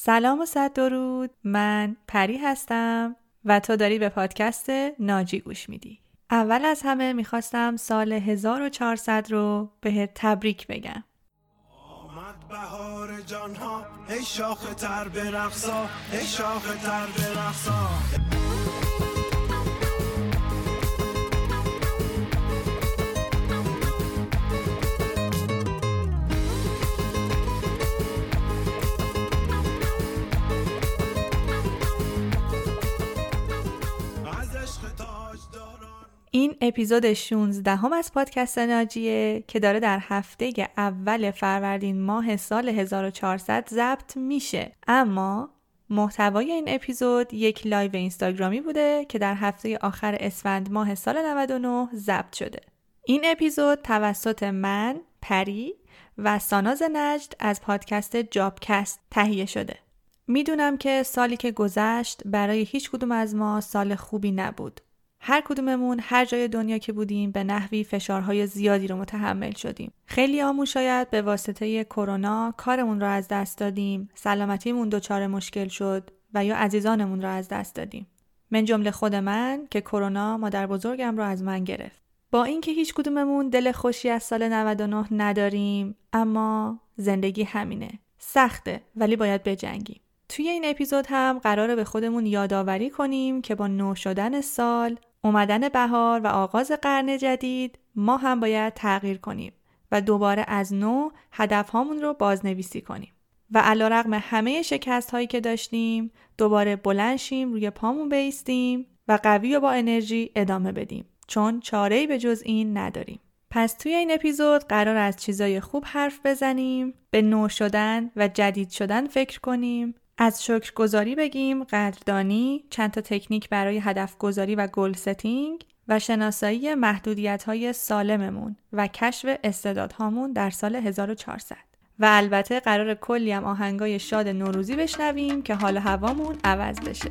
سلام و صد درود. من پری هستم و تو داری به پادکست ناجی گوش میدی. اول از همه می‌خواستم سال 1400 رو به تبریک بگم. آمد بهار جان ها ای شاخ تر برقصا ای شاخ تر برقصا این اپیزود 16 هم از پادکست ناجیه که داره در هفته اول فروردین ماه سال 1400 ضبط میشه. اما محتوای این اپیزود یک لایو اینستاگرامی بوده که در هفته آخر اسفند ماه سال 99 ضبط شده. این اپیزود توسط من پری و ساناز نجد از پادکست جابکست تهیه شده. می‌دونم که سالی که گذشت برای هیچ کدوم از ما سال خوبی نبود. هر کدوممون هر جای دنیا که بودیم به نحوی فشارهای زیادی رو متحمل شدیم. خیلی آمون شاید به واسطه کرونا کارمون رو از دست دادیم، سلامتیمون دچار مشکل شد و یا عزیزانمون رو از دست دادیم. من جمله خود من که کرونا مادر بزرگم رو از من گرفت. با اینکه هیچ کدوممون دل خوشی از سال 99 نداریم اما زندگی همینه. سخته ولی باید بجنگیم. توی این اپیزود هم قراره به خودمون یادآوری کنیم که با نو شدن سال اومدن بهار و آغاز قرن جدید ما هم باید تغییر کنیم و دوباره از نو هدف هامون رو بازنویسی کنیم. و علا رقم همه شکست هایی که داشتیم دوباره بلنشیم روی پامون بیستیم و قوی و با انرژی ادامه بدیم. چون چاره به جز این نداریم. پس توی این اپیزود قرار از چیزای خوب حرف بزنیم به نو شدن و جدید شدن فکر کنیم از شکر گذاری بگیم قدردانی چند تا تکنیک برای هدف گذاری و گل ستینگ و شناسایی محدودیت های سالممون و کشف استعدادهامون در سال 1400 و البته قرار کلی هم آهنگای شاد نوروزی بشنویم که حال هوامون عوض بشه.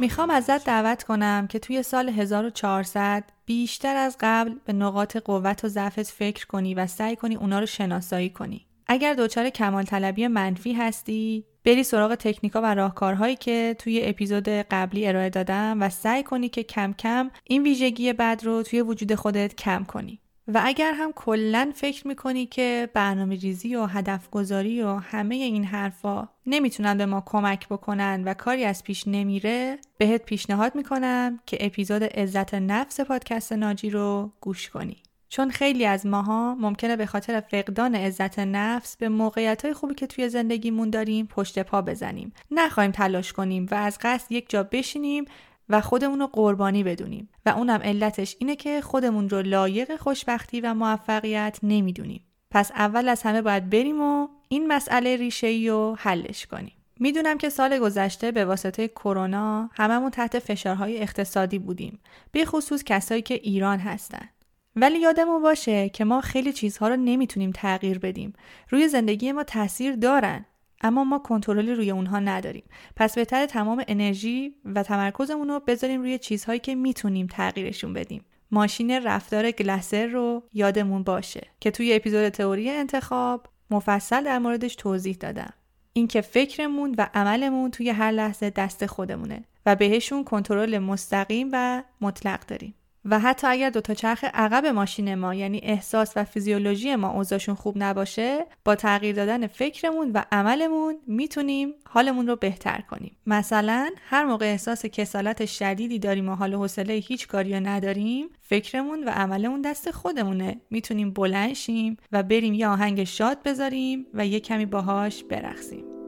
می‌خوام ازت دعوت کنم که توی سال 1400 بیشتر از قبل به نقاط قوت و ضعفت فکر کنی و سعی کنی اونا رو شناسایی کنی. اگر دچار کمال طلبی منفی هستی، بری سراغ تکنیکا و راهکارهایی که توی اپیزود قبلی ارائه دادم و سعی کنی که کم کم این ویژگی بد رو توی وجود خودت کم کنی. و اگر هم کلا فکر می‌کنی که برنامه ریزی و هدف گذاری و همه این حرفا نمی‌تونن به ما کمک بکنن و کاری از پیش نمیره بهت پیشنهاد می‌کنم که اپیزود عزت نفس پادکست ناجی رو گوش کنی. چون خیلی از ماها ممکنه به خاطر فقدان عزت نفس به موقعیت های خوبی که توی زندگیمون داریم پشت پا بزنیم. نخواهیم تلاش کنیم و از قصد یک جا بشینیم و خودمون رو قربانی بدونیم. و اونم علتش اینه که خودمون رو لایق خوشبختی و موفقیت نمی‌دونیم. پس اول از همه باید بریم و این مسئله ریشه ای رو حلش کنیم. می‌دونم که سال گذشته به واسطه کرونا هممون تحت فشارهای اقتصادی بودیم به خصوص کسایی که ایران هستن. ولی یادمون باشه که ما خیلی چیزها رو نمی‌تونیم تغییر بدیم. روی زندگی ما تاثیر دارن. اما ما کنترلی روی اونها نداریم. پس بهتر تمام انرژی و تمرکزمون رو بذاریم روی چیزهایی که می‌تونیم تغییرشون بدیم. ماشین رفتار گلسر رو یادمون باشه که توی اپیزود تئوری انتخاب مفصل در موردش توضیح دادم. اینکه فکرمون و عملمون توی هر لحظه دست خودمونه و بهشون کنترل مستقیم و مطلق داریم. و حتی اگر دو تا چرخ عقب ماشین ما یعنی احساس و فیزیولوژی ما اوضاعشون خوب نباشه با تغییر دادن فکرمون و عملمون می‌تونیم حالمون رو بهتر کنیم. مثلا هر موقع احساس کسالت شدیدی داریم و حال حوصله هیچ کاری نداریم فکرمون و عملمون دست خودمونه. می‌تونیم بلند شیم و بریم یه آهنگ شاد بذاریم و یه کمی باهاش برقصیم.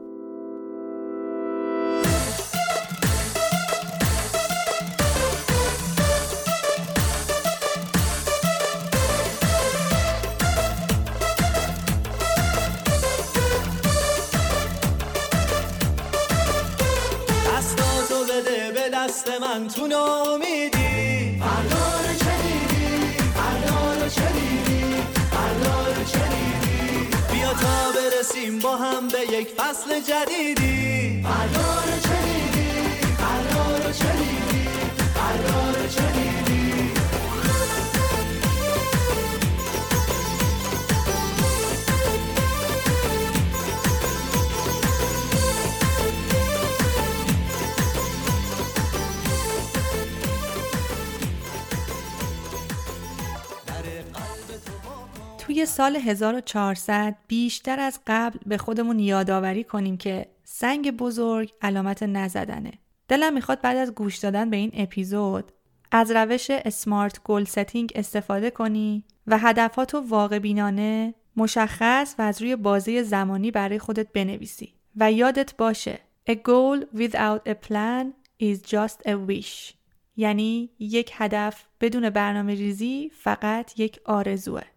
من تو نامیدی. فردا رو چنیدی فردا رو چنیدی فردا رو چنیدی بیا تا برسیم با هم به یک فصل جدیدی. فردا رو چنیدی فردا رو چنیدی فردا رو چنیدی توی سال 1400 بیشتر از قبل به خودمون یادآوری کنیم که سنگ بزرگ علامت نزدنه. دلم می‌خواد بعد از گوش دادن به این اپیزود از روش اسمارت گل ستینگ استفاده کنی و هدفاتو واقع بینانه مشخص و از روی بازه زمانی برای خودت بنویسی. و یادت باشه A goal without a plan is just a wish. یعنی یک هدف بدون برنامه ریزی فقط یک آرزوه.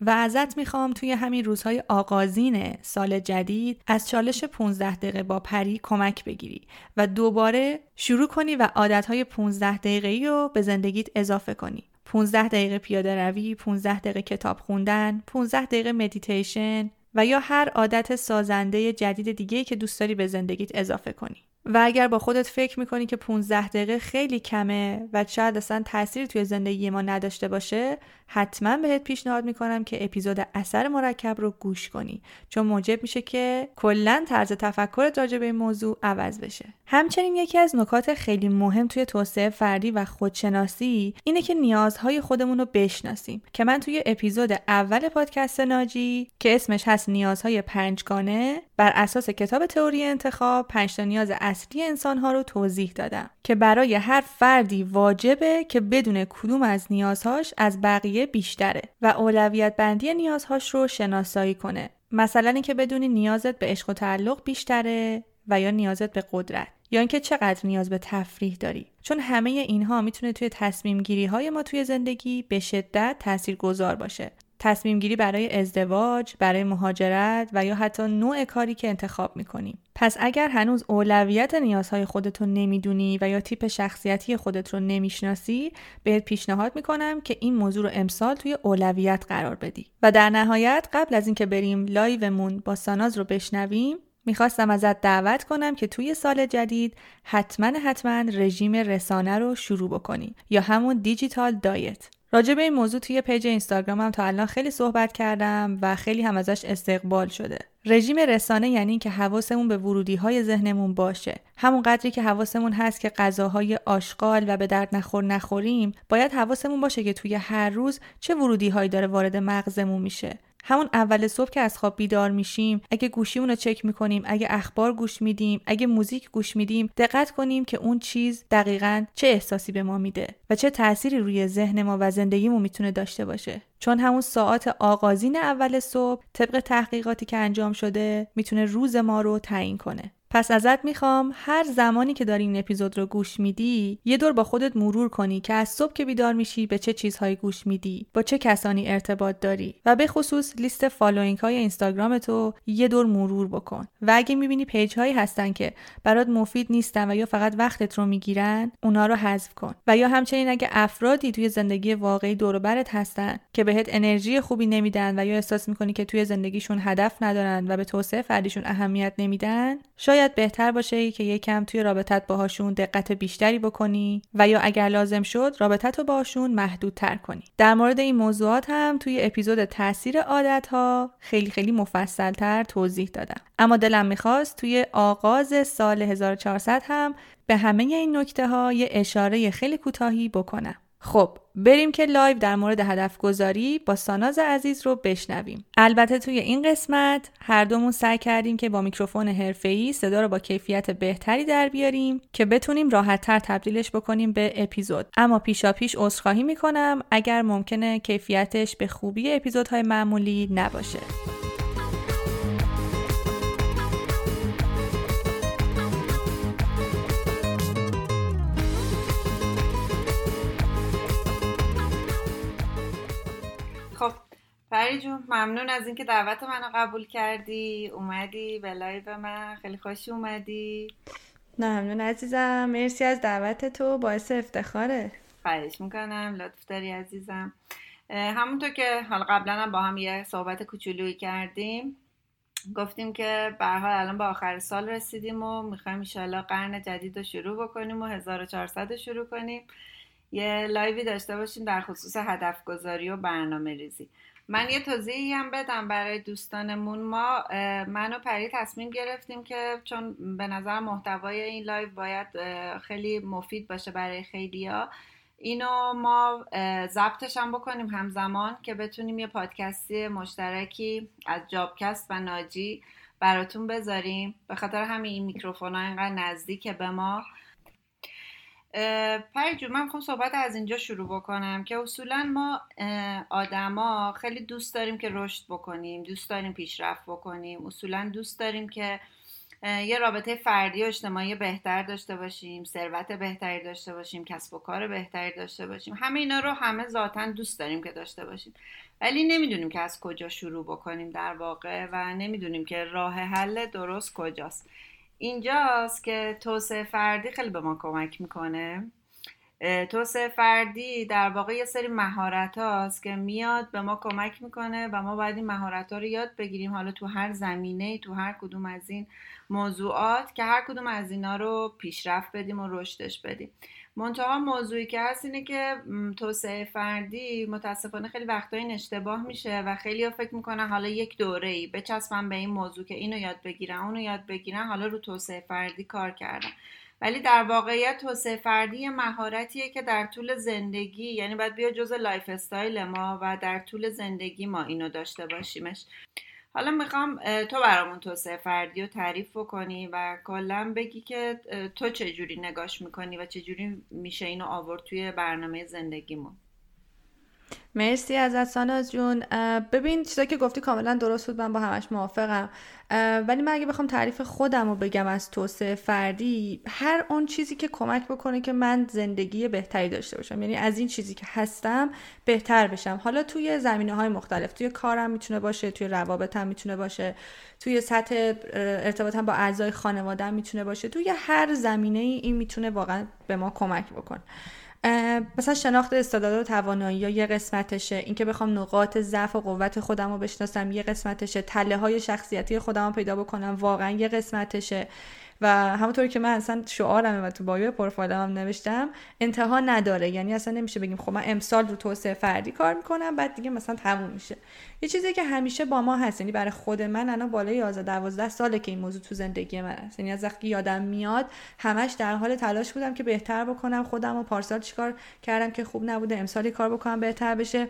و ازت می‌خوام توی همین روزهای آغازین سال جدید از چالش 15 دقیقه با پری کمک بگیری و دوباره شروع کنی و عادتهای 15 دقیقه رو به زندگیت اضافه کنی. 15 دقیقه پیاده روی، 15 دقیقه کتاب خوندن، 15 دقیقه مدیتیشن و یا هر عادت سازنده جدید دیگه که دوست داری به زندگیت اضافه کنی. و اگر با خودت فکر می‌کنی که 15 دقیقه خیلی کمه و شاید اصلا تاثیر توی زندگی ما نداشته باشه حتما بهت پیشنهاد می‌کنم که اپیزود اثر مرکب رو گوش کنی. چون موجب میشه که کلا طرز تفکرت راجع به این موضوع عوض بشه. همچنین یکی از نکات خیلی مهم توی توسعه فردی و خودشناسی اینه که نیازهای خودمون رو بشناسیم. که من توی اپیزود اول پادکست ناجی که اسمش هست نیازهای پنجگانه بر اساس کتاب تئوری انتخاب پنج نیاز اصلی انسانها رو توضیح دادم که برای هر فردی واجبه که بدون کدوم از نیازهاش از بقیه بیشتره و اولویت بندی نیازهاش رو شناسایی کنه. مثلا اینکه بدونی نیازت به عشق و تعلق بیشتره و یا نیازت به قدرت یا اینکه چقدر نیاز به تفریح داری. چون همه اینها می‌تونه توی تصمیم گیری های ما توی زندگی به شدت تأثیر گذار باشه. تصمیم گیری برای ازدواج، برای مهاجرت و یا حتی نوع کاری که انتخاب می‌کنیم. پس اگر هنوز اولویت نیازهای خودت رو نمی‌دونی و یا تیپ شخصیتی خودت رو نمی‌شناسی بهت پیشنهاد می‌کنم که این موضوع رو امسال توی اولویت قرار بدی و در نهایت قبل از اینکه بریم لایومون با ساناز رو بشنویم می‌خواستم ازت دعوت کنم که توی سال جدید حتما حتما رژیم رسانه رو شروع بکنی یا همون دیجیتال دایت راجع به این موضوع توی پیج اینستاگرامم تا الان خیلی صحبت کردم و خیلی هم ازش استقبال شده. رژیم رسانه یعنی اینکه حواسمون به ورودی های ذهنمون باشه. همون قدری که حواسمون هست که غذاهای آشغال و به درد نخور نخوریم، باید حواسمون باشه که توی هر روز چه ورودی هایی داره وارد مغزمون میشه. همون اول صبح که از خواب بیدار میشیم اگه گوشیمون رو چک می‌کنیم اگه اخبار گوش میدیم اگه موزیک گوش میدیم دقت کنیم که اون چیز دقیقا چه احساسی به ما میده و چه تأثیری روی ذهن ما و زندگیمون می‌تونه داشته باشه. چون همون ساعات آغازین اول صبح طبق تحقیقاتی که انجام شده می‌تونه روز ما رو تعیین کنه. پس ازت می‌خوام هر زمانی که داری این اپیزود رو گوش میدی یه دور با خودت مرور کنی که از صبح که بیدار میشی به چه چیزهایی گوش میدی با چه کسانی ارتباط داری و به خصوص لیست following های اینستاگرام تو یه دور مرور بکن. و اگه می‌بینی پیج هایی هستن که برات مفید نیستن و یا فقط وقتت رو می‌گیرن اونا رو حذف کن. و یا همچنین اگه افرادی توی زندگی واقعی دور برت هستن که بهت انرژی خوبی نمیدن و یا احساس می‌کنی که توی زندگیشون هدف ندارن و به توسعه فردیشون اهمیت نمیدن شاید شاید بهتر باشه که یکم توی رابطت باهاشون دقت بیشتری بکنی و یا اگر لازم شد رابطت رو باهاشون محدودتر کنی. در مورد این موضوعات هم توی اپیزود تاثیر عادت ها خیلی خیلی مفصلتر توضیح دادم. اما دلم می‌خواست توی آغاز سال 1400 هم به همه این نکته ها یه اشاره خیلی کوتاهی بکنم. خب بریم که لایو در مورد هدف گذاری با ساناز عزیز رو بشنویم. البته توی این قسمت هر دومون سعی کردیم که با میکروفون حرفه‌ای صدا رو با کیفیت بهتری در بیاریم که بتونیم راحتتر تبدیلش بکنیم به اپیزود. اما پیشا پیش عذرخواهی می‌کنم اگر ممکنه کیفیتش به خوبی اپیزودهای معمولی نباشه. پری جون ممنون از اینکه دعوت منو قبول کردی. اومدی به لایو من. خیلی خوشی اومدی. ممنون عزیزم. مرسی از دعوت تو. باعث افتخاره. خواهش می‌کنم. لطف داری عزیزم. همونطور که حالا قبلا هم با هم یه صحبت کوچولویی کردیم گفتیم که به حال الان به آخر سال رسیدیم و می‌خوایم این قرن جدید رو شروع بکنیم و 1400 رو شروع کنیم. یه لایوی داشته باشیم در خصوص هدف گذاری و برنامه ریزی من یه توضیحی هم بدم برای دوستانمون. ما من و پری تصمیم گرفتیم که چون به نظر محتوای این لایو باید خیلی مفید باشه برای خیلیا اینو ما ضبطش هم بکنیم همزمان که بتونیم یه پادکستی مشترکی از جابکست و ناجی براتون بذاریم. به خاطر همین این میکروفون ها اینقدر نزدیک به ما. پری من می‌خوام صحبت از اینجا شروع بکنم که اصولا ما آدما خیلی دوست داریم که رشد بکنیم دوست داریم پیشرفت بکنیم. اصولا دوست داریم که یه رابطه فردی و اجتماعی بهتر داشته باشیم ثروت بهتری داشته باشیم کسب و کار بهتری داشته باشیم. همه اینا رو همه ذاتا دوست داریم که داشته باشیم. ولی نمی‌دونیم که از کجا شروع بکنیم در واقع و نمی‌دونیم که راه حل درست کجاست. اینجاست که توسعه فردی خیلی به ما کمک می‌کنه. توسعه فردی در واقع یه سری مهارت هاست که میاد به ما کمک می‌کنه و ما باید این مهارت ها رو یاد بگیریم. حالا تو هر زمینه تو هر کدوم از این موضوعات که هر کدوم از اینا رو پیشرفت بدیم و رشدش بدیم. منتها موضوعی که هست اینه که توسعه فردی متاسفانه خیلی وقتا این اشتباه میشه و خیلی ها فکر می‌کنن حالا یک دوره ای بچسبن به این موضوع که اینو یاد بگیرن اونو یاد بگیرن حالا رو توسعه فردی کار کردن. ولی در واقعیت توسعه فردی مهارتیه که در طول زندگی یعنی باید بیا جز lifestyle ما و در طول زندگی ما اینو داشته باشیمش. حالا می‌خوام تو برامون توسعه فردی رو تعریف بکنی و کلا بگی که تو چجوری نگاش می‌کنی و چجوری میشه اینو آورد توی برنامه زندگیمون؟ مرسی از ساناز جون. ببین چیزایی که گفتی کاملا درست بود من با همش موافقم. ولی من اگه بخوام تعریف خودم رو بگم از توسعه فردی هر اون چیزی که کمک بکنه که من زندگی بهتری داشته باشم. یعنی از این چیزی که هستم بهتر بشم. حالا توی زمینه های مختلف توی کارم می‌تونه باشه توی روابطم می‌تونه باشه توی سطح ارتباطم با اعضای خانوادم می‌تونه باشه. توی هر زمینه ای این می‌تونه واقعا به ما کمک بکنه. مثلا شناخت استعداد و توانایی یه قسمتشه. اینکه بخوام نقاط ضعف و قوت خودم رو بشناسم یه قسمتشه. تله های شخصیتی خودم رو پیدا بکنم واقعا یه قسمتشه. و همونطوری که من اصلا شعارمه و تو بایو پروفایلم هم نوشتم انتها نداره. یعنی اصلا نمیشه بگیم خب من امسال رو توسعه فردی کار می‌کنم بعد دیگه مثلا تموم میشه. یه چیزی که همیشه با ما هست یعنی برای خود من الان بالای 11 12 ساله که این موضوع تو زندگی من هست. یعنی از وقتی یادم میاد همش در حال تلاش بودم که بهتر بکنم خودم و پارسال چیکار کردم که خوب نبوده امسالی کار بکنم بهتر بشه.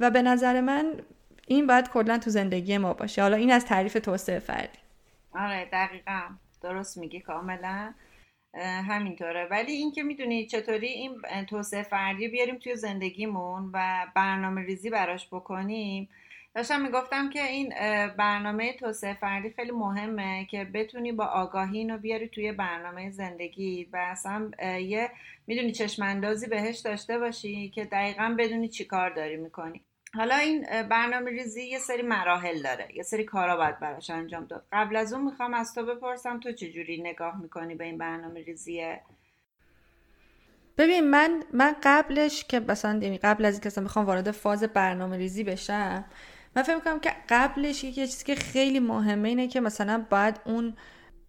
و به نظر من این باید کلا تو زندگی ما باشه. حالا این از تعریف توسعه فردی. آره دقیقا. درست میگی کاملا همینطوره. ولی اینکه می‌دونی چطوری این توسعه فردی بیاریم توی زندگیمون و برنامه ریزی براش بکنیم. داشتم می‌گفتم که این برنامه توسعه فردی خیلی مهمه که بتونی با آگاهی اینو بیاری توی برنامه زندگی و اصلا یه می‌دونی چشماندازی بهش داشته باشی که دقیقا بدونی چی کار داری می‌کنی. حالا این برنامه ریزی یه سری مراحل داره یه سری کارا باید براش انجام داد. قبل از اون می‌خوام از تو بپرسم تو چجوری نگاه می‌کنی به این برنامه ریزیه ببین من من قبلش که مثلا یعنی قبل از اینکه می‌خوام وارد فاز برنامه ریزی بشم من فکر می‌کنم که قبلش یه چیزی که خیلی مهمه اینه که مثلا باید اون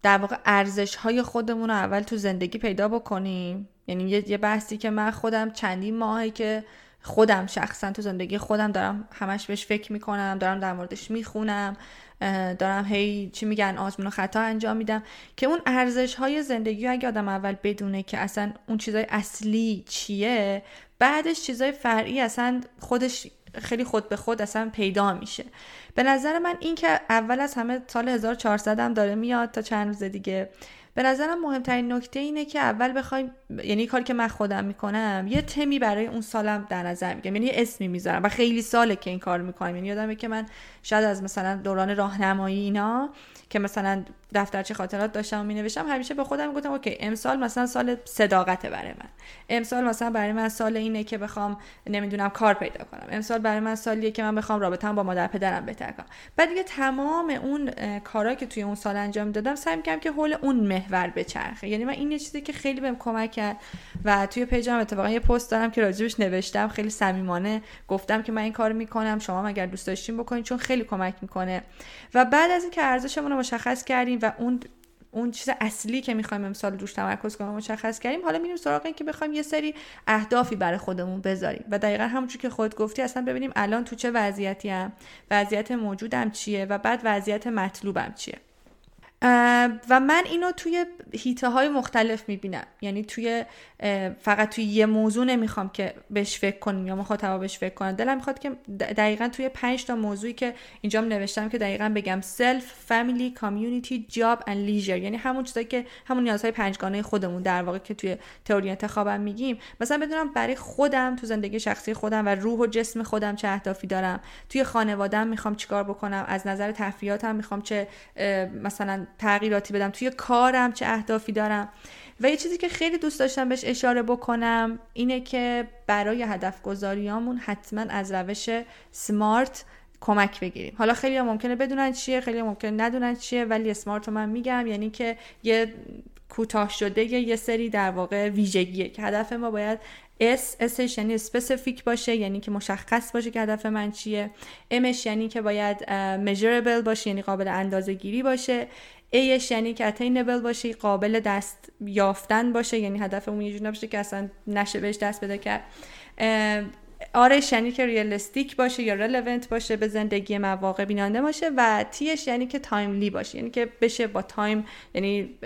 در واقع ارزش های خودمون رو اول تو زندگی پیدا بکنیم. یعنی یه بحثی که من خودم چندین ماهی که خودم شخصا تو زندگی خودم دارم همش بهش فکر می‌کنم دارم در موردش می‌خونم دارم هی چی میگن آزمون و خطا انجام میدم که اون ارزش های زندگی اگه آدم اول بدونه که اصلا اون چیزای اصلی چیه بعدش چیزای فرعی اصلا خودش خیلی خود به خود اصلا پیدا میشه. به نظر من این که اول از همه سال 1400 هم داره میاد تا چند روز دیگه به نظرم مهمترین نکته اینه که اول بخوایم یعنی کاری که من خودم می‌کنم یه تمی برای اون سالم در نظر میگم یعنی اسمی می‌ذارم و خیلی ساله که این کار می‌کنم. یعنی یادمه که من شاید از مثلا دوران راهنمایی اینا که مثلا دفترچه خاطرات داشتم و مینوشتم همیشه به خودم گفتم اوکی امسال مثلا سال صداقت برای من. امسال مثلا برای من سال اینه که بخوام نمی‌دونم کار پیدا کنم. امسال برای من سالیه که من بخوام رابطه‌ام با مادر پدرم بهتر کنم. بعد دیگه تمام اون کارا که توی اون سال انجام دادم سعی می‌کردم که حول اون محور بچرخه یعنی من این یه چیزی که خیلی بهم کمک کرد و توی پیجم اتفاقا یه پست دارم که راجبش نوشتم خیلی صمیمانه گفتم که من این کار می‌کنم شما اگر دوست داشتین بکنین چون خیلی کمک می‌کنه. و بعد از اینکه ارزشمون رو مشخص کردیم و اون اون چیز اصلی که می‌خوایم امسال روش تمرکز کنیم مشخص کردیم حالا میریم سراغ این که بخوایم یه سری اهدافی برای خودمون بذاریم. و دقیقا همونجور که خود گفتی اصلا ببینیم الان تو چه وضعیتی هم وضعیت موجودم چیه و بعد وضعیت مطلوبم چیه. و من اینو توی هیته های مختلف می‌بینم. یعنی توی فقط توی یه موضوع نمی‌خوام که بهش فکر کنیم یا مخاطبا بهش فکر کنن. دلم می‌خواد که دقیقا توی پنج تا موضوعی که اینجا نوشتم که دقیقا بگم self family community job and leisure یعنی همون چیزایی که همون نیازهای پنجگانه خودمون در واقع که توی تئوری انتخابم میگیم. مثلا بدونم برای خودم تو زندگی شخصی خودم و روح و جسم خودم چه اهدافی دارم. توی خانوادم می‌خوام چیکار بکنم؟ از نظر تفریحاتم می‌خوام چه مثلا تغییراتی بدم. توی کارم چه اهدافی دارم. و یه چیزی که خیلی دوست داشتم بهش اشاره بکنم اینه که برای هدف گذاریامون حتما از روش سمارت کمک بگیریم. حالا خیلی ممکنه بدونن چیه خیلی ممکنه ندونن چیه ولی اسمارت رو من میگم. یعنی که یه کوتاه شده یه سری در واقع ویژگیه که هدف ما باید S Sش یعنی specific باشه یعنی که مشخص باشه که هدف من چیه. Mش یعنی که باید measurable باشه یعنی قابل اندازه گیری باشه. A ش یعنی که attainable باشه قابل دست یافتن باشه یعنی هدفمون یه نباشه که اصلا نشه بهش دست پیدا کرد R ش یعنی که realistic باشه یا relevant باشه به زندگی واقع بینانه باشه و T ش یعنی که timely باشه یعنی که بشه با time یعنی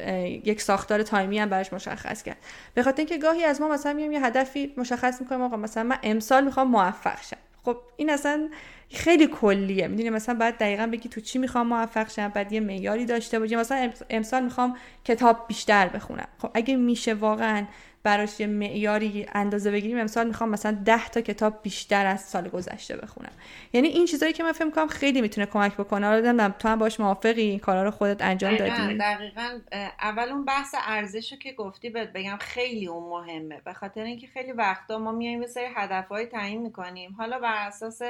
یک ساختار time ی هم براش مشخص کرد. به خاطر اینکه گاهی از ما مثلا میام یه هدفی مشخص می‌کنیم آقا مثلا من امسال می‌خوام موفق شم. خب این اصلا خیلی کلیه. می‌دونی مثلا باید دقیقا بگی تو چی می‌خوام موفق شم بعد یه معیاری داشته باشی مثلا امسال می‌خوام کتاب بیشتر بخونم. خب اگه میشه واقعا براش یه معیاری اندازه بگیریم. امسال می‌خوام مثلا 10 تا کتاب بیشتر از سال گذشته بخونم. یعنی این چیزایی که من فکر می‌کنم خیلی می‌تونه کمک بکنه. حالا تو هم باش موافقی؟ این کارا رو خودت انجام دادی؟ دقیقا اول اون بحث ارزش رو که گفتی بهت بگم خیلی اون مهمه. به خاطر اینکه خیلی وقتا ما میایم یه سری هدفهای تعیین می‌کنیم. حالا بر اساس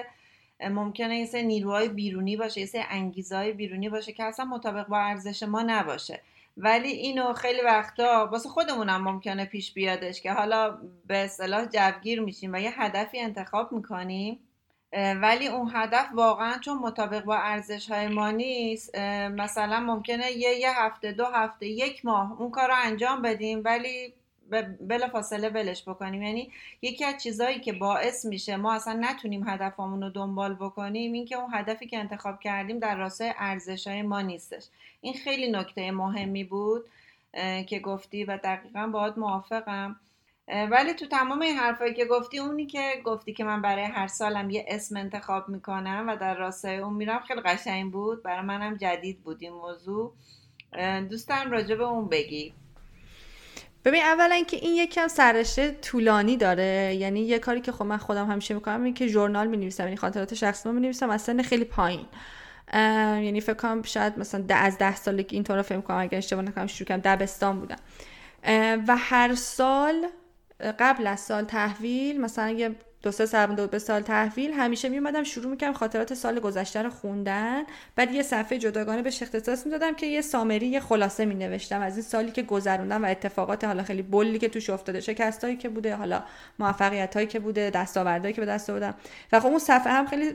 ممکنه یه سری نیروهای بیرونی باشه یه سری انگیزهای بیرونی باشه که اصلا مطابق با ارزش ما نباشه. ولی اینو خیلی وقتا واسه خودمونم ممکنه پیش بیادش که حالا به اصطلاح جوگیر میشیم و یه هدفی انتخاب می‌کنیم. ولی اون هدف واقعا چون مطابق با ارزش های ما نیست مثلا ممکنه یه, یه هفته دو هفته یک ماه اون کار رو انجام بدیم ولی بلا فاصله ولش بکنیم. یعنی یکی از چیزهایی که باعث میشه ما اصلا نتونیم هدفمون رو دنبال بکنیم اینکه اون هدفی که انتخاب کردیم در راستای ارزش های ما نیستش. این خیلی نکته مهمی بود که گفتی و دقیقا باید موافقم. ولی تو تمام این حرفایی که گفتی اونی که گفتی که من برای هر سالم یه اسم انتخاب می‌کنم و در راستای اون میرم خیلی قشنگ بود. برای منم جدید بود این موضوع. دوستم راجع به اون بگی. ببین اولا اینکه این یکم سررشته طولانی داره. یعنی یه کاری که خب من خودم همیشه می‌کنم اینه که ژورنال می‌نویسم یعنی خاطرات شخصی می نویسم از سن خیلی پایین. یعنی فکر کنم شاید مثلا ده از ده سالگی اینطور فکر کنم اگر اشتباه نکنم شروع کردم دبستان بودم. و هر سال قبل از سال تحویل مثلا یه دو سه سال به سال تحویل همیشه میومدم شروع می‌کردم خاطرات سال گذشته رو خوندن. بعد یه صفحه جداگانه بهش اختصاص می‌دادم که یه سامری یه خلاصه مینوشتم از این سالی که گذروندم و اتفاقات حالا خیلی بلی که توش افتاده شکستایی که بوده حالا موفقیت که بوده دستاوردهایی که به دست آوردم. و خب اون صفحه هم خیلی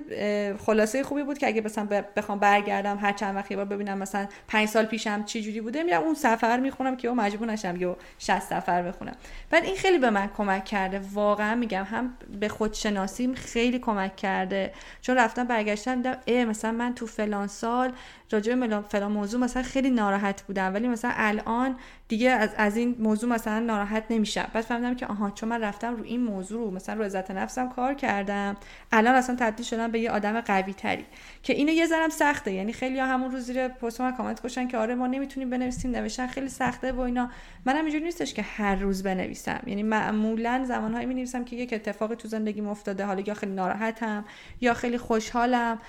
خلاصه خوبی بود که اگه مثلا بخوام برگردم هر چند وقت بار ببینم مثلا 5 سال پیشم چی جوری بوده میرم اون سفر می‌خونم که مجبور نشم یا 60 سفر بخونم. بعد این خیلی به من کمک کرده واقعا میگم هم به خودشناسیم خیلی کمک کرده. چون رفتم برگشتم دیدم ای مثلا من تو فلان سال راجع به فلان موضوع مثلا خیلی ناراحت بودم. ولی مثلا الان دیگه از, از این موضوع مثلا ناراحت نمیشم. بعد فهمیدم که آها چون من رفتم رو این موضوع رو مثلا رو عزت نفسم کار کردم. الان اصلا تبدیل شدم به یه آدم قوی تری که اینو یه ذرم سخته. یعنی خیلی ها همون روز زیر پست من کامنت گذاشتن که آره ما نمی‌تونیم بنویسیم نوشتن خیلی سخته و اینا. منم اینجوری نیستش که هر روز بنویسم. یعنی معمولا زمانهایی می نویسم که یک اتفاقی تو زندگیم افتاده. حالا یا خیلی ناراحتم یا خیلی خوشحالم.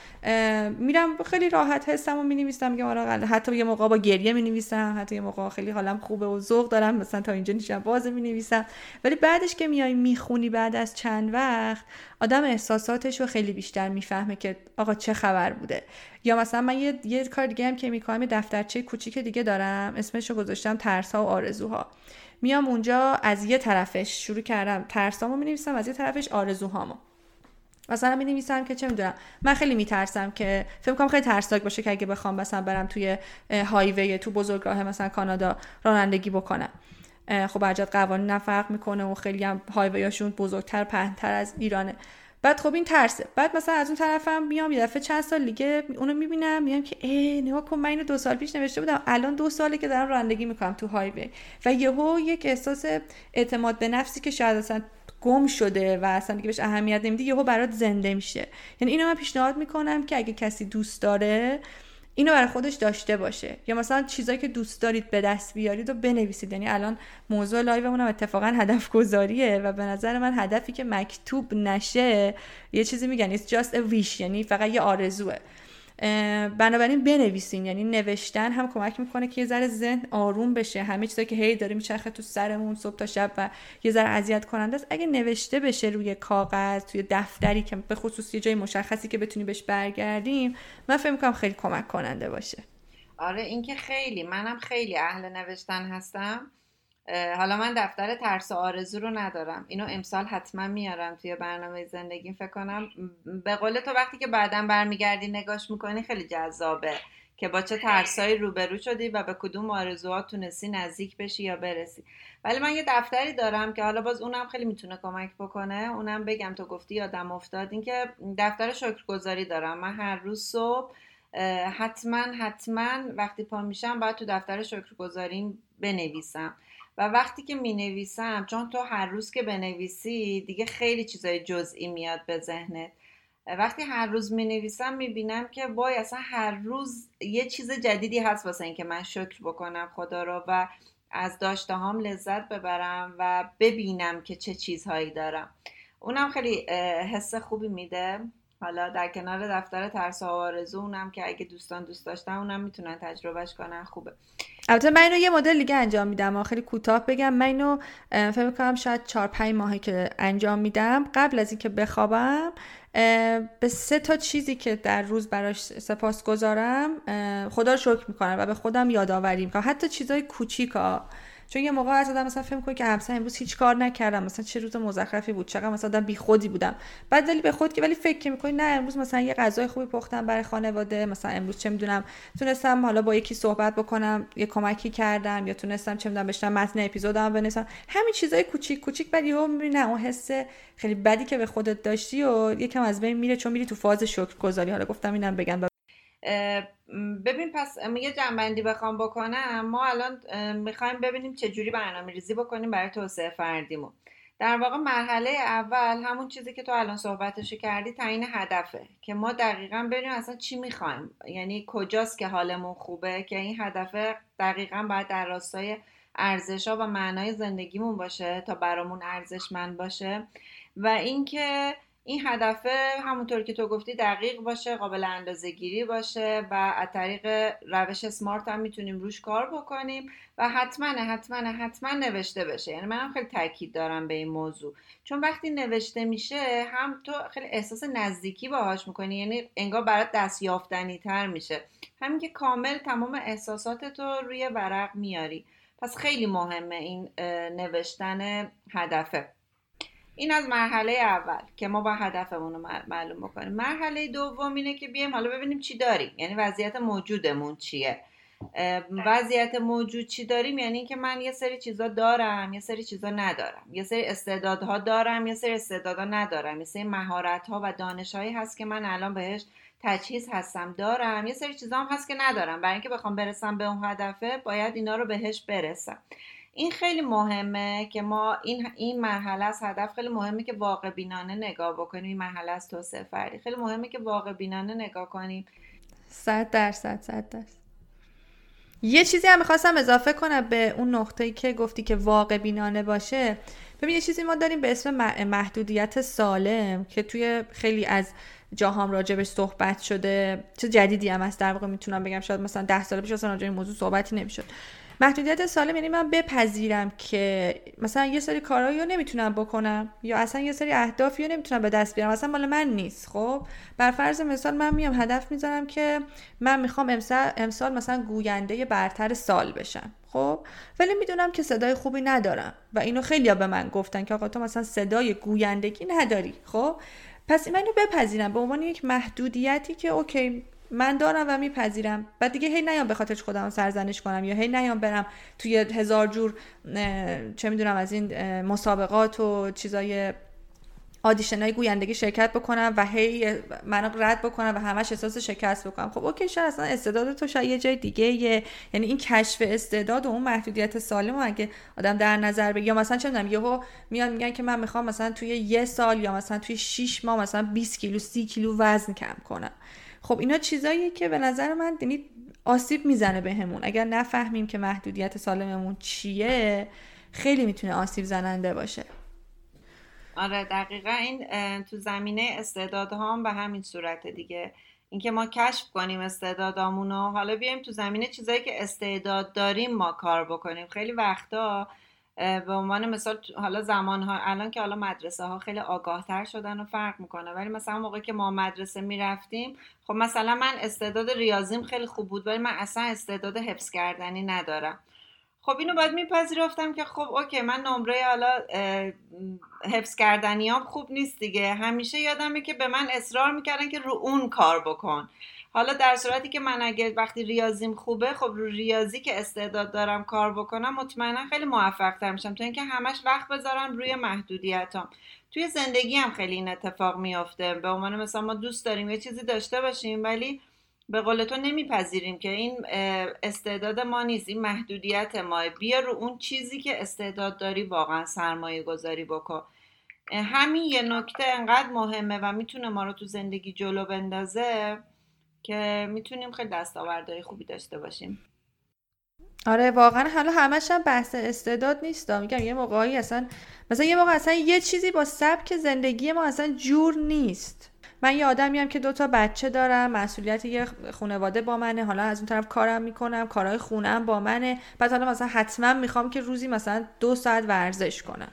میرم خیلی راحت حسم و می نویسم میگم آره حتی یه موقع با گریه می نویسم حتی یه موقع خیلی حالم خوبه و ذوق دارم مثلا تا اینجا نیشم باز می نویسم ولی بعدش که میای می‌خونی بعد از چند وقت آدم احساساتش رو خیلی بیشتر می‌فهمه که آقا چه خبر بوده. یا مثلا من یه, یه کار دیگه هم که می‌کنم یه دفترچه کوچیک دیگه دارم اسمش رو گذاشتم ترس ها و آرزوها. میام اونجا از یه طرفش شروع کردم ترسامو می نویسم از یه طرفش آرزوهامو. مثلا می نویسم که چه می‌دونم. من خیلی میترسم که فکر کنم خیلی ترسناک باشه که اگه بخوام مثلا برم توی هایوی تو بزرگراه مثلا کانادا رانندگی بکنم. خب عجب قوانین نفرق می‌کنه و خیلی هم هایویاشون بزرگتر پهنتر از ایرانه. بعد خب این ترسه. بعد مثلا از اون طرفم میام یه دفعه چند سال دیگه اونو می‌بینم میگم که ای نگاه کن من اینو دو سال پیش نوشته بودم. الان دو ساله که دارم رانندگی می‌کنم تو هایوی. و یهو یک احساس اعتماد به نفسی که شاید اصلا گم شده و اصلا دیگه بهش اهمیت نمیدی یهو برات زنده میشه. یعنی اینو من پیشنهاد می‌کنم که اگه کسی دوست داره اینو برای خودش داشته باشه. یا مثلا چیزایی که دوست دارید به دست بیارید و بنویسید. یعنی الان موضوع لایومون هم اتفاقا هدف گذاریه و به نظر من هدفی که مکتوب نشه یه چیزی میگن it's just a wish. یعنی فقط یه آرزوه. بنابراین بنویسین یعنی نوشتن هم کمک می‌کنه که یه ذره ذهن آروم بشه. همه چیزایی که هی داره میچرخه تو سرمون صبح تا شب و یه ذره اذیت کننده است. اگه نوشته بشه روی کاغذ توی دفتری که به خصوص یه جای مشخصی که بتونی بهش برگردیم من فکر می‌کنم خیلی کمک کننده باشه. آره اینکه خیلی منم خیلی اهل نوشتن هستم. حالا من دفتر ترس و آرزو رو ندارم. اینو امسال حتما میارم توی برنامه زندگی. فکر کنم به قول تو وقتی که بعدا برمیگردی نگاش می‌کنی خیلی جذابه که با چه ترسایی روبرو شدی و به کدوم آرزوها تونستی نزدیک بشی یا برسی. ولی من یه دفتری دارم که حالا باز اونم خیلی می‌تونه کمک بکنه. اونم بگم تو گفتی یادم افتاد. اینکه دفتر شکرگزاری دارم. من هر روز صبح حتما حتما وقتی پا میشم باید تو دفتر شکرگزاریم بنویسم. و وقتی که می نویسم چون تو هر روز که بنویسی دیگه خیلی چیزای جزئی میاد به ذهنت. وقتی هر روز می نویسم می بینم که وای اصلا هر روز یه چیز جدیدی هست واسه اینکه من شکر بکنم خدا رو و از داشته هم لذت ببرم و ببینم که چه چیزهایی دارم. اونم خیلی حس خوبی میده. حالا در کنار دفتر ترس و آرزو اونم که اگه دوستان دوست داشتن اونم می‌تونن تجربهش کنن خوبه. البته من اینو یه مدل دیگه انجام میدم خیلی کوتاه بگم. من اینو فکر کنم شاید 4 5 ماهی که انجام میدم. قبل از اینکه بخوابم به سه تا چیزی که در روز براش سپاس گذارم خدا رو شکر می‌کنم و به خودم یادآوری می‌کنم. حتی چیزای کوچیکا چون یه موقع از آدم مثلا فکر می‌کنه که همسر امروز هیچ کار نکردم مثلا چه روز مزخرفی بود چقدر مثلا آدم بیخودی بودم. بعد ولی به خود که ولی فکر می‌کنی نه امروز مثلا یه غذای خوبی پختم برای خانواده مثلا امروز چه می‌دونم تونستم حالا با یکی صحبت بکنم یه کمکی کردم یا تونستم چه می‌دونم بشنم متن اپیزودم بنویسم. همین چیزای کوچیک کوچیک بعد یهو می‌بینی نه اون حس خیلی بدی که به خودت داشتی و یکم از بین میره چون میری تو فاز شکرگزاری. حالا گفتم اینم بگم. ببین پس یه جنبندی بخوام بکنم. ما الان می‌خوایم ببینیم چه جوری برنامه ریزی بکنیم برای توسعه فردیمون. در واقع مرحله اول همون چیزی که تو الان صحبتشو کردی تعیین هدفه که ما دقیقا ببینیم اصلا چی می‌خوایم. یعنی کجاست که حالمون خوبه که این هدفه دقیقا باید در راستای ارزش ها و معنای زندگیمون باشه تا برامون ارزشمند باشه. و اینکه این هدفه همونطور که تو گفتی دقیق باشه قابل اندازه گیری باشه و از طریق روش سمارت هم می‌تونیم روش کار بکنیم و حتما حتما حتما نوشته بشه. یعنی منم خیلی تاکید دارم به این موضوع. چون وقتی نوشته میشه هم تو خیلی احساس نزدیکی باهاش می‌کنی یعنی انگار برات دستیافتنی تر میشه. همین که کامل تمام احساسات تو روی ورق میاری. پس خیلی مهمه این نوشتن هدفه. این از مرحله اول که ما با هدفمون رو معلوم بکنیم. مرحله دوم اینه که بیایم حالا ببینیم چی داریم. یعنی وضعیت موجودمون چیه. وضعیت موجود چی داریم؟ یعنی اینکه من یه سری چیزا دارم یه سری چیزا ندارم. یه سری استعدادها دارم یه سری استعدادها ندارم. یه سری مهارت ها و دانش هایی هست که من الان بهش تجهیز هستم. دارم. یه سری چیزا هم هست که ندارم. برای اینکه بخوام برسم به اون هدفه باید اینا رو بهش برسم. این خیلی مهمه که ما این این مرحله از هدف خیلی مهمه که واقع بینانه نگاه بکنیم. این مرحله از توسعه فردی. خیلی مهمه که واقع بینانه نگاه کنیم. صد درصد صد درصد. یه چیزی هم می‌خواستم اضافه کنم به اون نقطه که گفتی که واقع بینانه باشه. ببین یه چیزی ما داریم به اسم محدودیت سالم که توی خیلی از جاهام راجبش صحبت شده. چه جدیدی هم هست. در واقع می‌تونم بگم شاید مثلا ده سال پیش اصلا راجع این موضوع صحبتی نمی‌شد. محدودیت سالم یعنی من بپذیرم که مثلا یه سری کارهایی رو نمی‌تونم بکنم یا اصلا یه سری اهدافی رو نمی‌تونم به دست بیارم. اصلا مال من نیست خب؟ بر فرض مثال من میام هدف می‌ذارم که من می‌خوام امسال, امسال مثلا گوینده برتر سال بشم خب؟ ولی می‌دونم که صدای خوبی ندارم و اینو خیلی به من گفتن که آقا تو مثلا صدای گویندگی نداری خب؟ پس من اینو بپذیرم به عنوان یک محدودیتی که اوکی من دارم و میپذیرم. بعد دیگه هی نیام به خاطرش خودم سرزنش کنم یا هی نیام برم توی هزار جور چه می‌دونم از این مسابقات و چیزای آدیشن های گویندگی شرکت بکنم و هی منو رد بکنم و همش احساس شکست بکنم. خب اوکی شاید اصلا استعداد تو شاید یه جای دیگه یه یعنی این کشف استعداد و اون محدودیت سالم اگه آدم در نظر بگیره یا مثلا چه می‌دونم یهو میان میگن که من می‌خوام مثلا توی یه سال یا مثلا توی 6 ماه مثلا 20 کیلو 30 کیلو وزن کم کنم. خب اینا چیزاییه که به نظر من یعنی آسیب می‌زنه بهمون. اگر نفهمیم که محدودیت سالممون چیه خیلی می‌تونه آسیب زننده باشه. آره دقیقا این تو زمینه استعدادها هم به همین صورت دیگه. اینکه ما کشف کنیم استعدادامون حالا بیایم تو زمینه چیزایی که استعداد داریم ما کار بکنیم. خیلی وقتا به عنوان مثال حالا زمان ها الان که حالا مدرسه ها خیلی آگاه تر شدن و فرق می‌کنه. ولی مثلا موقعی که ما مدرسه می‌رفتیم خب مثلا من استعداد ریاضیم خیلی خوب بود ولی من اصلا استعداد حفظ کردنی ندارم. خب اینو باید میپذیرفتم که خب اوکی من نمره حالا حفظ کردنیام خوب نیست دیگه. همیشه یادمه که به من اصرار می‌کردن که رو اون کار بکن. حالا در صورتی که من اگه وقتی ریاضیم خوبه خب رو ریاضی که استعداد دارم کار بکنم مطمئنا خیلی موفق تر میشم تا اینکه همش وقت بذارم روی محدودیتام. توی زندگی هم خیلی این اتفاق میافته. به عنوان مثلا ما دوست داریم یه چیزی داشته باشیم ولی به قول تو نمیپذیریم که این استعداد ما نیست این محدودیت ما بیا رو اون چیزی که استعداد داری واقعا سرمایه گذاری بکن همین یه نکته انقدر مهمه و می‌تونه ما رو تو زندگی جلو بندازه. که می‌تونیم خیلی دستاوردهای خوبی داشته باشیم. آره واقعا حالا همش هم بحث استعداد نیست میگم یه موقعی اصلا مثلا یه موقع اصلا یه چیزی با سبک زندگی ما اصلا جور نیست. من یه آدمی هم که دوتا بچه دارم مسئولیت یه خانواده با منه حالا از اون طرف کارم می‌کنم کارهای خونم با منه. بعد حالا مثلا حتما می‌خوام که روزی مثلا دو ساعت ورزش کنم.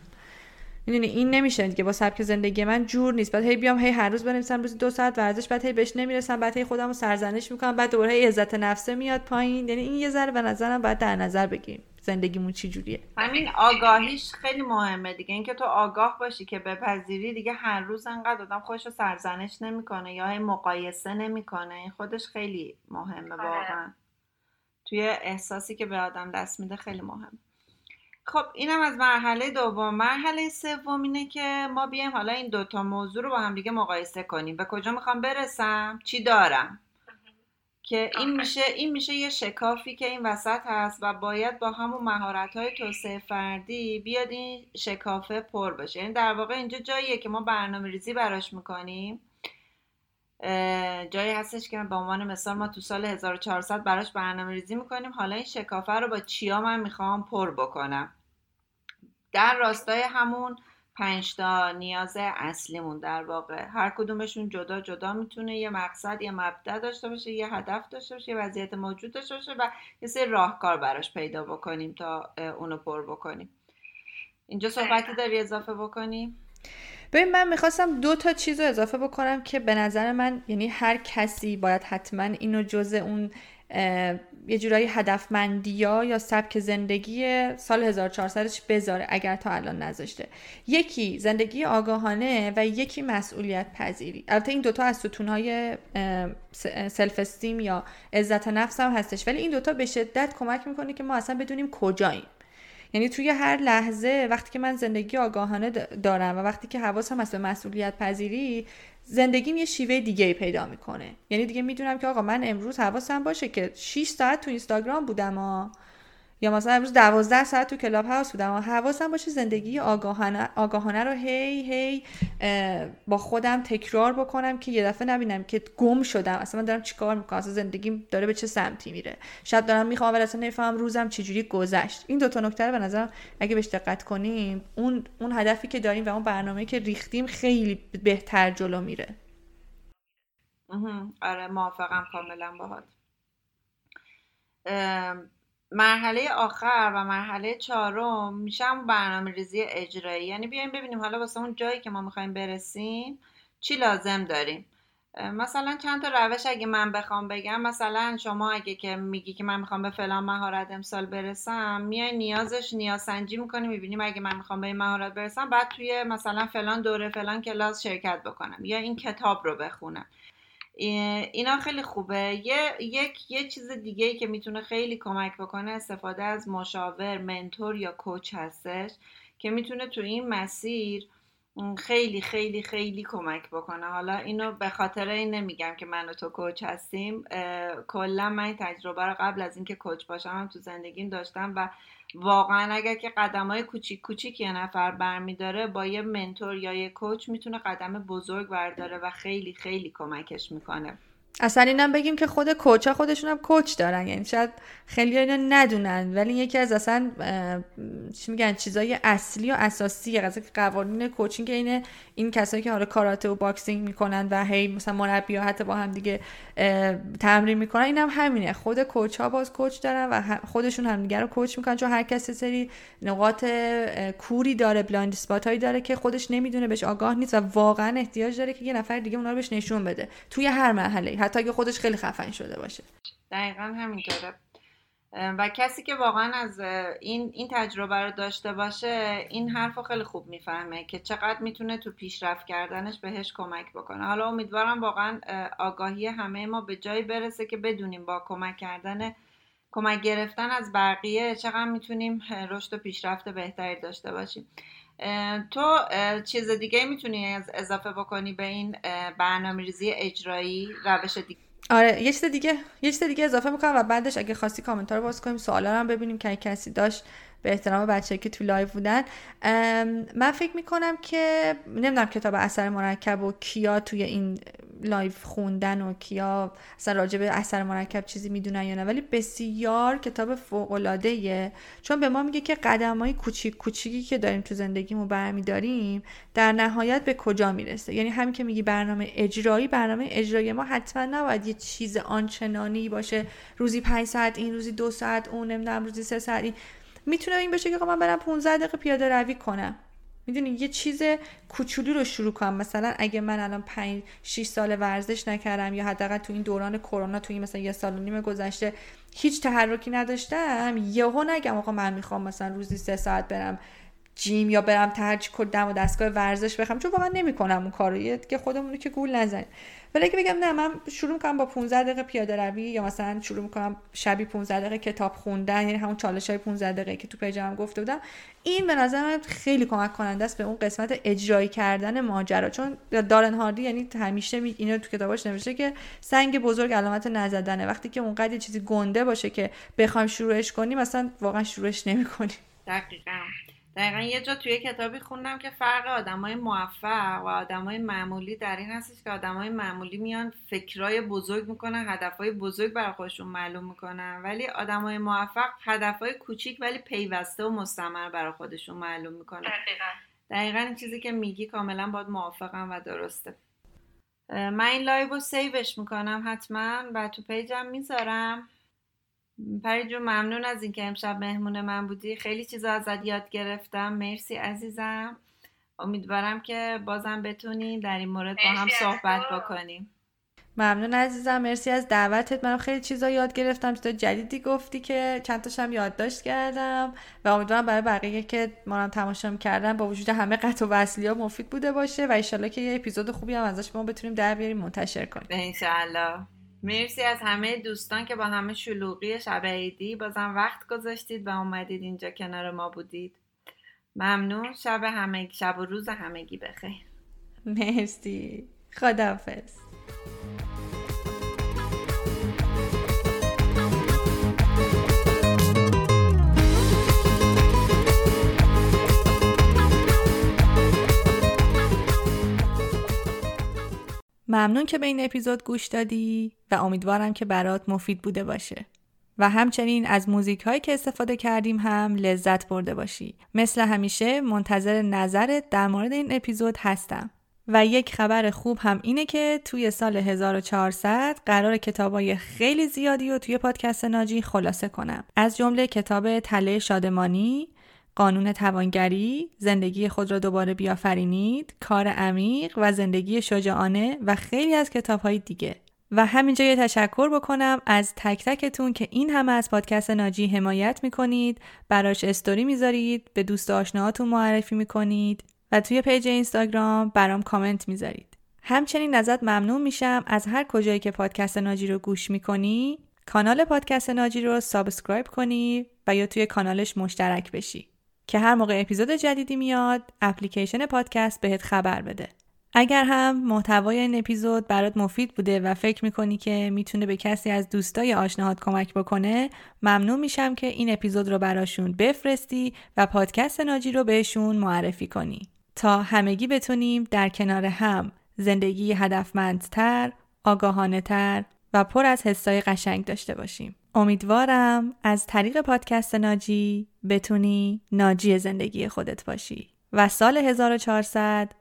می‌دونی این نمیشه دیگه. با سبک زندگی من جور نیست. بعد هی بیام هی هر روز بنویسم روز دو ساعت ورزش بعد هی بهش نمی‌رسم. بعد هی خودم رو سرزنش می‌کنم. بعد دوباره هی عزت نفسه میاد پایین. یعنی این یه ذره به نظرم باید در نظر بگیریم. زندگیمون چی جوریه. همین آگاهیش خیلی مهمه دیگه. اینکه تو آگاه باشی که بپذیری دیگه هر روز انقدر آدم خودش رو سرزنش نمی‌کنه یا هی مقایسه نمی‌کنه. این خودش خیلی مهمه آره. واقعا. توی احساسی که به آدم دست میده خیلی مهمه. خب اینم از مرحله دوم. مرحله سوم اینه که ما بیایم حالا این دوتا موضوع رو با هم دیگه مقایسه کنیم. به کجا می‌خوام برسم؟ چی دارم؟ که این میشه این میشه یه شکافی که این وسط هست و باید با همون مهارت های توسعه فردی بیاد این شکافه پر بشه. یعنی در واقع اینجا جاییه که ما برنامه ریزی براش می‌کنیم. جایی هستش که به عنوان مثال ما تو سال 1400 براش برنامه ریزی می‌کنیم. حالا این شکافه رو با چیا من می‌خوام پر بکنم؟ در راستای همون پنج تا نیاز اصلیمون در واقع. هر کدومشون جدا جدا می‌تونه یه مقصد یه مبدا داشته باشه یه هدف داشته باشه یه وضعیت موجود داشته باشه و یه سری راهکار براش پیدا بکنیم تا اونو پر بکنیم. اینجا صحبتی داری اضافه بکنیم ببین من می‌خواستم دو تا چیز رو اضافه بکنم که به نظر من یعنی هر کسی باید حتما اینو جز اون یه جورایی هدفمندی یا سبک زندگی سال 1400ش بذاره اگر تا الان نذاشته. یکی زندگی آگاهانه و یکی مسئولیت پذیری البته این دوتا از ستونهای سلف استیم یا عزت نفس هم هستش ولی این دوتا به شدت کمک می‌کنه که ما اصلا بدونیم کجاییم. یعنی توی هر لحظه وقتی که من زندگی آگاهانه دارم و وقتی که حواسم هست به مسئولیت پذیری زندگیم یه شیوه دیگه پیدا می‌کنه. یعنی دیگه می‌دونم که آقا من امروز حواسم باشه که 6 ساعت تو اینستاگرام بودم ها. یا مثلا امروز دوازده ساعت تو کلاب هاوس بودم. و حواسم باشه زندگی آگاهانه, آگاهانه رو هی هی با خودم تکرار بکنم که یه دفعه نبینم که گم شدم. اصلا من دارم چیکار می‌کنم؟ اصلا زندگیم داره به چه سمتی میره؟ شاید دارم می‌خوام ولی اصلا نفهم روزم چجوری گذشت. این دو تا نکته رو به نظرم اگه بهش دقت کنیم اون اون هدفی که داریم و اون برنامه که ریختیم خیلی بهتر جلو میره. آره موافقم کاملا باهات. مرحله آخر و مرحله چهارم میشم برنامه ریزی اجرایی. یعنی بیایم ببینیم حالا واسه اون جایی که ما می‌خوایم برسیم چی لازم داریم. مثلا چند تا روش اگه من بخوام بگم مثلا شما اگه که میگی که من می‌خوام به فلان مهارت امسال برسم میای نیازش نیاز سنجی می‌کنی می‌بینیم اگه من می‌خوام به این مهارت برسم بعد توی مثلا فلان دوره فلان کلاس شرکت بکنم یا این کتاب رو بخونم. اینا خیلی خوبه. یه یک یه چیز دیگه ای که می‌تونه خیلی کمک بکنه استفاده از مشاور منتور یا کوچ هستش که می‌تونه تو این مسیر خیلی خیلی خیلی کمک بکنه. حالا اینو به خاطر این نمیگم که من و تو کوچ هستیم. کلا من تجربه رو قبل از اینکه کوچ باشم هم تو زندگیم داشتم و واقعا اگر که قدم های کوچیک کوچیک یه نفر برمیداره با یه منتور یا یه کوچ می‌تونه قدم بزرگ برداره و خیلی خیلی کمکش می‌کنه. اصلا اینم بگیم که خود کوچا خودشون هم کوچ دارن. یعنی شاید خیلی اینا ندونن ولی یکی از اصلا چی میگن چیزای اصلی و اساسی قضیه قوانین coaching اینه. این کسایی که حالا کاراته و boxing می‌کنن و هی مثلا مربی حتی با هم دیگه تمرین می‌کنن اینم هم همینه. خود coach ها باز coach دارن و خودشون هم دیگه رو coach می‌کنن. چون هر کسی سری نقاط کوری داره blind spot هایی داره که خودش نمی‌دونه بهش آگاه نیست و واقعا احتیاج داره که یه نفر دیگه اونا رو بهش نشون بده. توی هر مرحله. حتی اگه خودش خیلی خفن شده باشه. دقیقا همینطوره. و کسی که واقعا از این این تجربه رو داشته باشه این حرف رو خیلی خوب می‌فهمه که چقدر می‌تونه تو پیشرفت کردنش بهش کمک بکنه. حالا امیدوارم واقعا آگاهی همه ما به جایی برسه که بدونیم با کمک کردن کمک گرفتن از بقیه چقدر می‌تونیم رشد و پیشرفت بهتری داشته باشیم. تو چیز دیگه می‌تونی اضافه بکنی به این برنامه ریزی اجرایی روش دیگه آره یه چیز دیگه یه چیز دیگه اضافه می‌کنم و بعدش اگه خواستی کامنتا رو باز کنیم سوالا هم ببینیم که کسی داشت به احترام بچه که تو live بودن. من فکر می‌کنم که نمی‌دونم کتاب اثر مرکب و کیا توی این live خوندن و کیا اصلا راجع به اثر مرکب چیزی می‌دونن یا نه. ولی بسیار کتاب فوق چون به ما میگه که قدم های کوچیک کوچیکی که داریم تو زندگیمون برمیداریم در نهایت به کجا می‌رسه؟ یعنی همین که میگی برنامه اجرایی برنامه اجرایی ما حتما نباید یه چیز آنچنانی باشه. روزی پنج ساعت این روزی دو ساعت اون نمی‌دونم روزی سه ساعت این. می‌تونه این بشه که من برم 15 دقیقه پیاده روی کنم. می‌دونی یه چیز کوچولو رو شروع کنم. مثلا اگه من الان 5 6 سال ورزش نکردم یا حداقل تو این دوران کرونا تو این مثلا یه سال و نیم گذشته هیچ تحرکی نداشتم یهو نگم آقا من می‌خوام مثلا روزی سه ساعت برم جیم یا برم ترج کردم و دستگاه ورزش بخوام چون واقعا نمی‌کنم اون کارو. که خودمون که گول نزنیم. ولی اگه بگم نه من شروع می‌کنم با 15 دقیقه پیاده روی یا مثلا شروع می‌کنم شبی 15 دقیقه کتاب خوندن یعنی همون چالش های 15 دقیقه که تو پیجم گفته بودم. این به نظر من خیلی کمک کننده است به اون قسمت اجرایی کردن ماجرا. چون دارن هاردی یعنی همیشه می اینو تو کتاباش نوشته که سنگ بزرگ علامت نزدنه. وقتی که اونقدر چیزی گنده باشه که بخوایم شروعش کنیم مثلا واقعا شروعش نمی‌کنیم. دقیقا یه جا توی کتابی خوندم که فرق آدمای موفق و آدمای معمولی در این هستش که آدمای معمولی میان فکرای بزرگ می‌کنن هدفهای بزرگ برای خودشون معلوم می‌کنن. ولی آدمای موفق هدفهای کوچیک ولی پیوسته و مستمر برای خودشون معلوم می‌کنن. دقیقا. این چیزی که میگی کاملا باید موافقم و درسته. من این live رو save ش می‌کنم حتما. و تو page م می‌ذارم. پری جون ممنون از اینکه امشب مهمون من بودی. خیلی چیزا ازت یاد گرفتم. مرسی عزیزم. امیدوارم که بازم بتونی در این مورد با هم صحبت بکنیم ممنون عزیزم. مرسی از دعوتت. من خیلی چیزا یاد گرفتم چیزا جدیدی گفتی که چند تاشم یادداشت کردم و امیدوارم برای بقیه که ما هم تماشا کردن با وجود همه قطع و وصلی ها مفید بوده باشه و ایشالله که یه اپیزود خوبی هم ازش ما بتونیم در بیاریم منتشر کنیم. انشالله. مرسی از همه دوستان که با همه شلوغی شب عیدی. بازم وقت گذاشتید و اومدید اینجا کنار ما بودید. ممنون. شب همه شب و روز همگی بخیر. مرسی. خداحافظ. ممنون که به این اپیزود گوش دادی و امیدوارم که برات مفید بوده باشه. و همچنین از موزیک هایی که استفاده کردیم هم لذت برده باشی. مثل همیشه منتظر نظرت در مورد این اپیزود هستم. و یک خبر خوب هم اینه که توی سال 1400 قرار کتابای خیلی زیادی رو توی پادکست ناجی خلاصه کنم. از جمله کتاب تله شادمانی، قانون توانگری، زندگی خود را دوباره بیافرینید، کار عمیق و زندگی شجاعانه و خیلی از کتاب های دیگه. و همینجا یه تشکر بکنم از تک تکتون که این همه از پادکست ناجی حمایت می‌کنید. براش استوری می‌ذارید به دوست آشناهاتون معرفی می‌کنید و توی page اینستاگرام برام کامنت می‌ذارید. همچنین ازت ممنون میشم از هر کجایی که پادکست ناجی رو گوش می‌کنی. کانال پادکست ناجی رو subscribe کنی و یا توی کانالش مشترک بشی. که هر موقع اپیزود جدیدی میاد اپلیکیشن پادکست بهت خبر بده اگر هم محتوای این اپیزود برات مفید بوده و فکر می‌کنی که می‌تونه به کسی از دوستای آشناهات کمک بکنه ممنون میشم که این اپیزود رو براشون بفرستی و پادکست ناجی رو بهشون معرفی کنی تا همگی بتونیم در کنار هم زندگی هدفمندتر، آگاهانه تر و پر از حسای قشنگ داشته باشیم. امیدوارم از طریق پادکست ناجی بتونی ناجی زندگی خودت باشی و سال 1400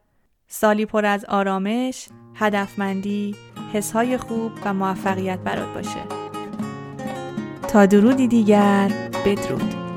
سالی پر از آرامش، هدفمندی، حسهای خوب و موفقیت برات باشه. تا درودی دیگر بدرود.